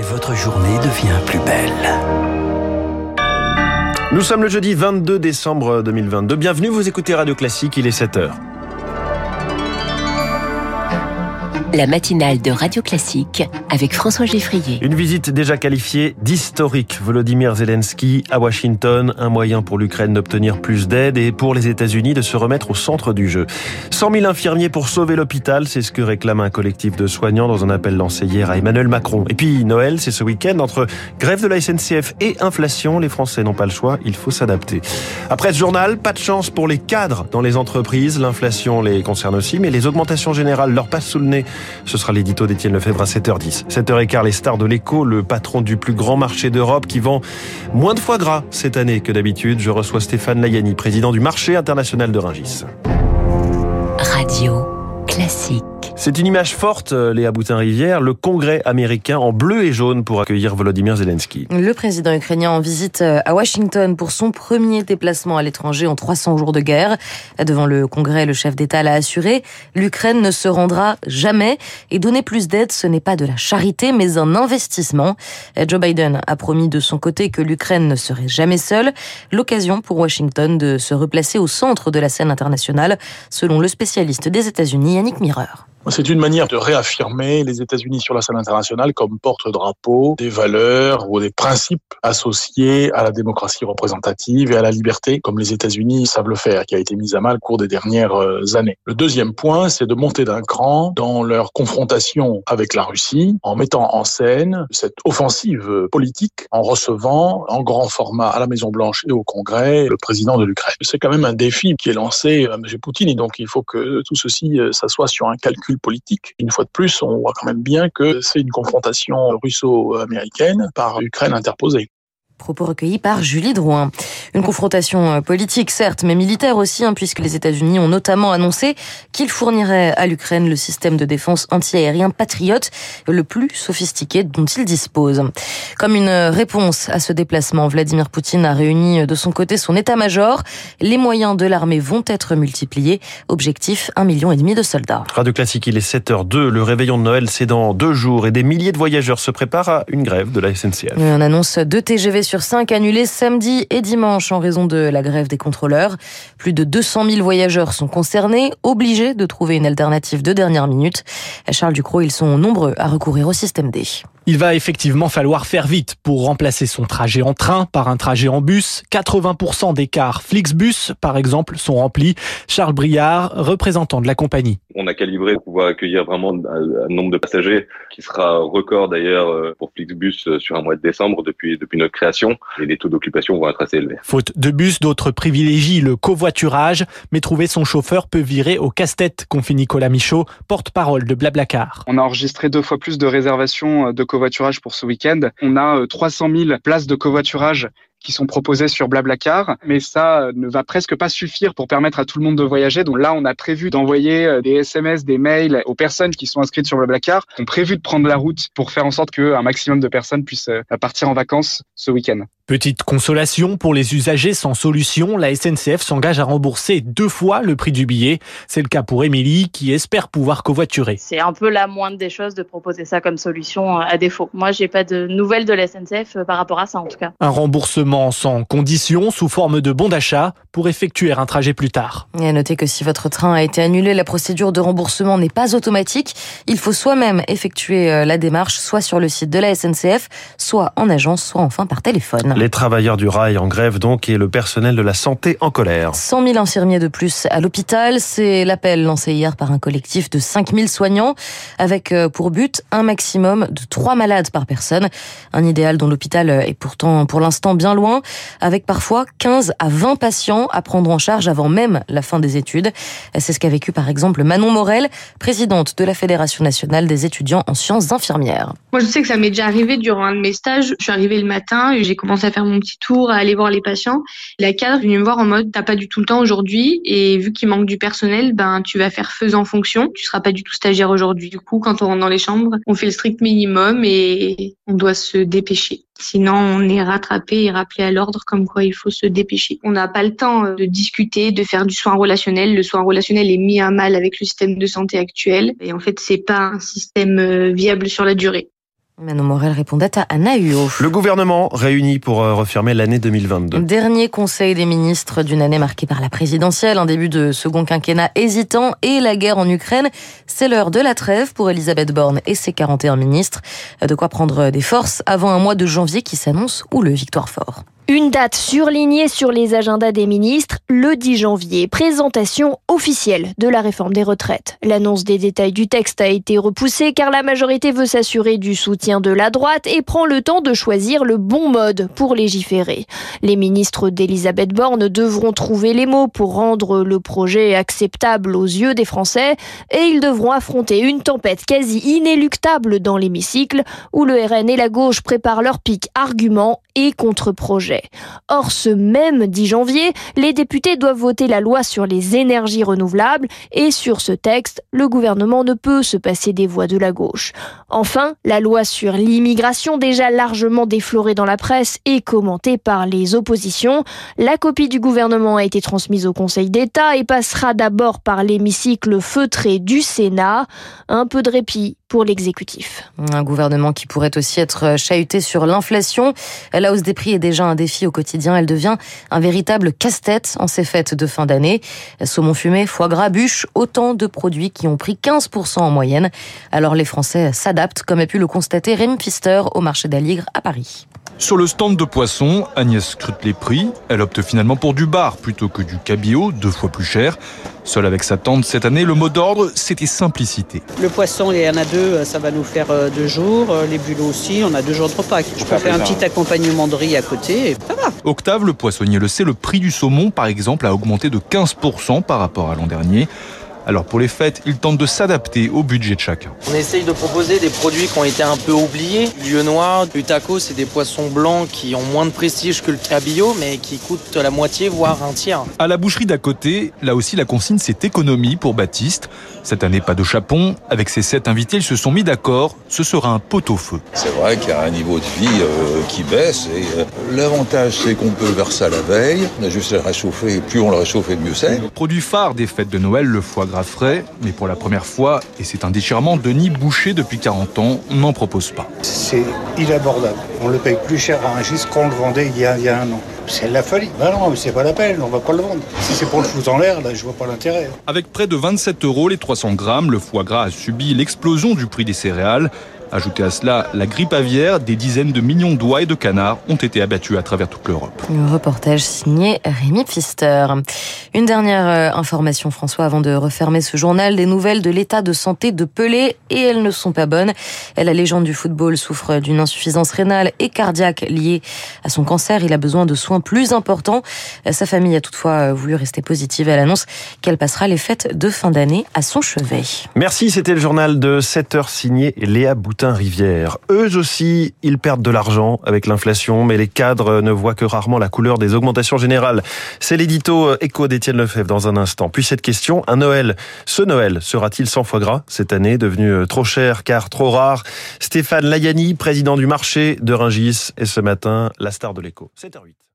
et votre journée devient plus belle. Nous sommes le jeudi 22 décembre 2022. Bienvenue, vous écoutez Radio Classique, il est 7h. La matinale de Radio Classique avec François Geffrier. Une visite déjà qualifiée d'historique. Volodymyr Zelensky à Washington, un moyen pour l'Ukraine d'obtenir plus d'aide et pour les États-Unis de se remettre au centre du jeu. 100 000 infirmiers pour sauver l'hôpital, c'est ce que réclame un collectif de soignants dans un appel lancé hier à Emmanuel Macron. Et puis Noël, c'est ce week-end entre grève de la SNCF et inflation. Les Français n'ont pas le choix, il faut s'adapter. Après ce journal, pas de chance pour les cadres dans les entreprises. L'inflation les concerne aussi, mais les augmentations générales leur passent sous le nez. Ce sera l'édito d'Étienne Lefebvre à 7h10. 7h15, les stars de l'écho, le patron du plus grand marché d'Europe qui vend moins de foie gras cette année que d'habitude. Je reçois Stéphane Layani, président du marché international de Ringis. Radio classique. C'est une image forte, euh, Léa Boutin-Rivière, le Congrès américain en bleu et jaune pour accueillir Volodymyr Zelensky. Le président ukrainien en visite euh, à Washington pour son premier déplacement à l'étranger en 300 jours de guerre. Devant le Congrès, le chef d'État l'a assuré, l'Ukraine ne se rendra jamais et donner plus d'aide, ce n'est pas de la charité, mais un investissement. Joe Biden a promis de son côté que l'Ukraine ne serait jamais seule. L'occasion pour Washington de se replacer au centre de la scène internationale, selon le spécialiste des États-Unis, Yannick Mireur. C'est une manière de réaffirmer les États-Unis sur la scène internationale comme porte-drapeau des valeurs ou des principes associés à la démocratie représentative et à la liberté, comme les États-Unis savent le faire, qui a été mise à mal au cours des dernières euh, années. Le deuxième point, c'est de monter d'un cran dans leur confrontation avec la Russie, en mettant en scène cette offensive politique, en recevant en grand format à la Maison-Blanche et au Congrès le président de l'Ukraine. C'est quand même un défi qui est lancé à M. Poutine, et donc il faut que tout ceci euh, s'assoie sur un calcul politique. Une fois de plus, on voit quand même bien que c'est une confrontation russo-américaine par Ukraine interposée. Propos recueillis par Julie Drouin. Une confrontation euh, politique, certes, mais militaire aussi, hein, puisque les États-Unis ont notamment annoncé qu'ils fourniraient à l'Ukraine le système de défense antiaérien Patriot, le plus sophistiqué dont ils disposent. Comme une réponse à ce déplacement, Vladimir Poutine a réuni de son côté son état-major. Les moyens de l'armée vont être multipliés. Objectif, un million et demi de soldats. Radio Classique, il est 7h02. Le réveillon de Noël, c'est dans deux jours et des milliers de voyageurs se préparent à une grève de la SNCF. On annonce deux TGV sur 5 annulés samedi et dimanche en raison de la grève des contrôleurs. Plus de 200 000 voyageurs sont concernés, obligés de trouver une alternative de dernière minute. Charles Ducrot, ils sont nombreux à recourir au système D. Il va effectivement falloir faire vite pour remplacer son trajet en train par un trajet en bus. 80% des cars Flixbus, par exemple, sont remplis. Charles Briard, représentant de la compagnie. On a calibré pour pouvoir accueillir vraiment un nombre de passagers qui sera record d'ailleurs euh, pour Flixbus euh, sur un mois de décembre depuis, depuis notre création. Et les taux d'occupation vont être assez élevés. Faute de bus, d'autres privilégient le covoiturage, mais trouver son chauffeur peut virer au casse-tête, confie Nicolas Michaud, porte-parole de Blablacar. On a enregistré deux fois plus de réservations euh, de covoiturage pour ce week-end. On a 300 000 places de covoiturage qui sont proposées sur Blablacar, mais ça ne va presque pas suffire pour permettre à tout le monde de voyager. Donc là, on a prévu d'envoyer euh, des SMS, des mails aux personnes qui sont inscrites sur Blablacar. On a prévu de prendre la route pour faire en sorte qu'un maximum de personnes puissent euh, partir en vacances ce week-end. Petite consolation pour les usagers sans solution, la SNCF s'engage à rembourser deux fois le prix du billet. C'est le cas pour Émilie qui espère pouvoir covoiturer. C'est un peu la moindre des choses de proposer ça comme solution à défaut. Moi, j'ai pas de nouvelles de la SNCF par rapport à ça en tout cas. Un remboursement sans condition sous forme de bon d'achat pour effectuer un trajet plus tard. Et à noter que si votre train a été annulé, la procédure de remboursement n'est pas automatique. Il faut soi-même effectuer euh, la démarche, soit sur le site de la SNCF, soit en agence, soit enfin par téléphone. Les travailleurs du rail en grève donc et le personnel de la santé en colère. 100 000 infirmiers de plus à l'hôpital, c'est l'appel lancé hier par un collectif de 5 000 soignants avec euh, pour but un maximum de 3 malades par personne. Un idéal dont l'hôpital est pourtant pour l'instant bien loin, avec parfois 15 à 20 patients à prendre en charge avant même la fin des études. C'est ce qu'a vécu par exemple Manon Morel, présidente de la Fédération nationale des étudiants en sciences infirmières. Moi je sais que ça m'est déjà arrivé durant un de mes stages. Je suis arrivée le matin et j'ai commencé à faire mon petit tour, à aller voir les patients. La cadre est venue me voir en mode t'as pas du tout le temps aujourd'hui et vu qu'il manque du personnel, ben tu vas faire faisant fonction. Tu seras pas du tout stagiaire aujourd'hui. Du coup, quand on rentre dans les chambres, on fait le strict minimum et on doit se dépêcher. Sinon, on est rattrapé et rappelé à l'ordre comme quoi il faut se dépêcher. On n'a pas le temps de discuter, de faire du soin relationnel. Le soin relationnel est mis à mal avec le système de santé actuel. Et en fait, c'est pas un système viable sur la durée. Manon Morel répondait à Anna Huot. Le gouvernement réuni pour euh, refermer l'année 2022. Dernier conseil des ministres d'une année marquée par la présidentielle, un début de second quinquennat hésitant et la guerre en Ukraine. C'est l'heure de la trêve pour Elisabeth Borne et ses 41 ministres. De quoi prendre des forces avant un mois de janvier qui s'annonce ou le victoire fort. Une date surlignée sur les agendas des ministres, le 10 janvier, présentation officielle de la réforme des retraites. L'annonce des détails du texte a été repoussée car la majorité veut s'assurer du soutien de la droite et prend le temps de choisir le bon mode pour légiférer. Les ministres d'Elisabeth Borne devront trouver les mots pour rendre le projet acceptable aux yeux des Français et ils devront affronter une tempête quasi inéluctable dans l'hémicycle où le RN et la gauche préparent leur pic arguments et contre-projets. Or, ce même 10 janvier, les députés doivent voter la loi sur les énergies renouvelables et sur ce texte, le gouvernement ne peut se passer des voix de la gauche. Enfin, la loi sur l'immigration, déjà largement déflorée dans la presse et commentée par les oppositions, la copie du gouvernement a été transmise au Conseil d'État et passera d'abord par l'hémicycle feutré du Sénat. Un peu de répit pour l'exécutif. Un gouvernement qui pourrait aussi être chahuté sur l'inflation. La hausse des prix est déjà un défi au quotidien. Elle devient un véritable casse-tête en ces fêtes de fin d'année. Saumon fumé, foie gras, bûche, autant de produits qui ont pris 15% en moyenne. Alors les Français s'adaptent, comme a pu le constater Rémi Pfister au marché d'Aligre à Paris. Sur le stand de poissons, Agnès scrute les prix. Elle opte finalement pour du bar plutôt que du cabillaud, deux fois plus cher. Seule avec sa tante cette année, le mot d'ordre, c'était simplicité. Le poisson, il y en a deux, ça va nous faire euh, deux jours. Euh, les bulots aussi, on a deux jours de repas. Je peux faire un petit accompagnement de riz à côté, et ça va. Octave, le poissonnier le sait, le prix du saumon, par exemple, a augmenté de 15% par rapport à l'an dernier. Alors pour les fêtes, ils tentent de s'adapter au budget de chacun. On essaye de proposer des produits qui ont été un peu oubliés. Lieu noir, le taco, c'est des poissons blancs qui ont moins de prestige que le cabillaud, mais qui coûtent la moitié, voire un tiers. À la boucherie d'à côté, là aussi la consigne c'est économie pour Baptiste. Cette année, pas de chapon. Avec ses sept invités, ils se sont mis d'accord. Ce sera un pot-au-feu. C'est vrai qu'il y a un niveau de vie euh, qui baisse. Et euh, l'avantage, c'est qu'on peut verser ça la veille. On a juste à le réchauffer. Et plus on le réchauffe, et mieux c'est. Produit phare des fêtes de Noël, le foie gras frais. Mais pour la première fois, et c'est un déchirement, Denis Boucher, depuis 40 ans, n'en propose pas. C'est inabordable. On le paye plus cher à un gis qu'on le vendait il y a, il y a un an. C'est la folie. Ben non, mais c'est pas la peine, on va pas le vendre. Si c'est pour le foutre en l'air, là, je vois pas l'intérêt. Avec près de 27 euros les 300 grammes, le foie gras a subi l'explosion du prix des céréales. Ajoutez à cela la grippe aviaire, des dizaines de millions d'oies et de canards ont été abattus à travers toute l'Europe. Un reportage signé Rémi Pfister. Une dernière euh, information, François, avant de refermer ce journal, des nouvelles de l'état de santé de Pelé, et elles ne sont pas bonnes. La légende du football souffre d'une insuffisance rénale et cardiaque liée à son cancer. Il a besoin de soins plus importants. Sa famille a toutefois voulu rester positive. Elle annonce qu'elle passera les fêtes de fin d'année à son chevet. Merci, c'était le journal de 7 heures signé Léa Boutin. Eux aussi, ils perdent de l'argent avec l'inflation, mais les cadres ne voient que rarement la couleur des augmentations générales. C'est l'édito écho d'Étienne Lefebvre dans un instant. Puis cette question, un Noël. Ce Noël sera-t-il sans foie gras cette année, devenu trop cher car trop rare? Stéphane Layani, président du marché de Ringis, est ce matin la star de l'écho. 7h08.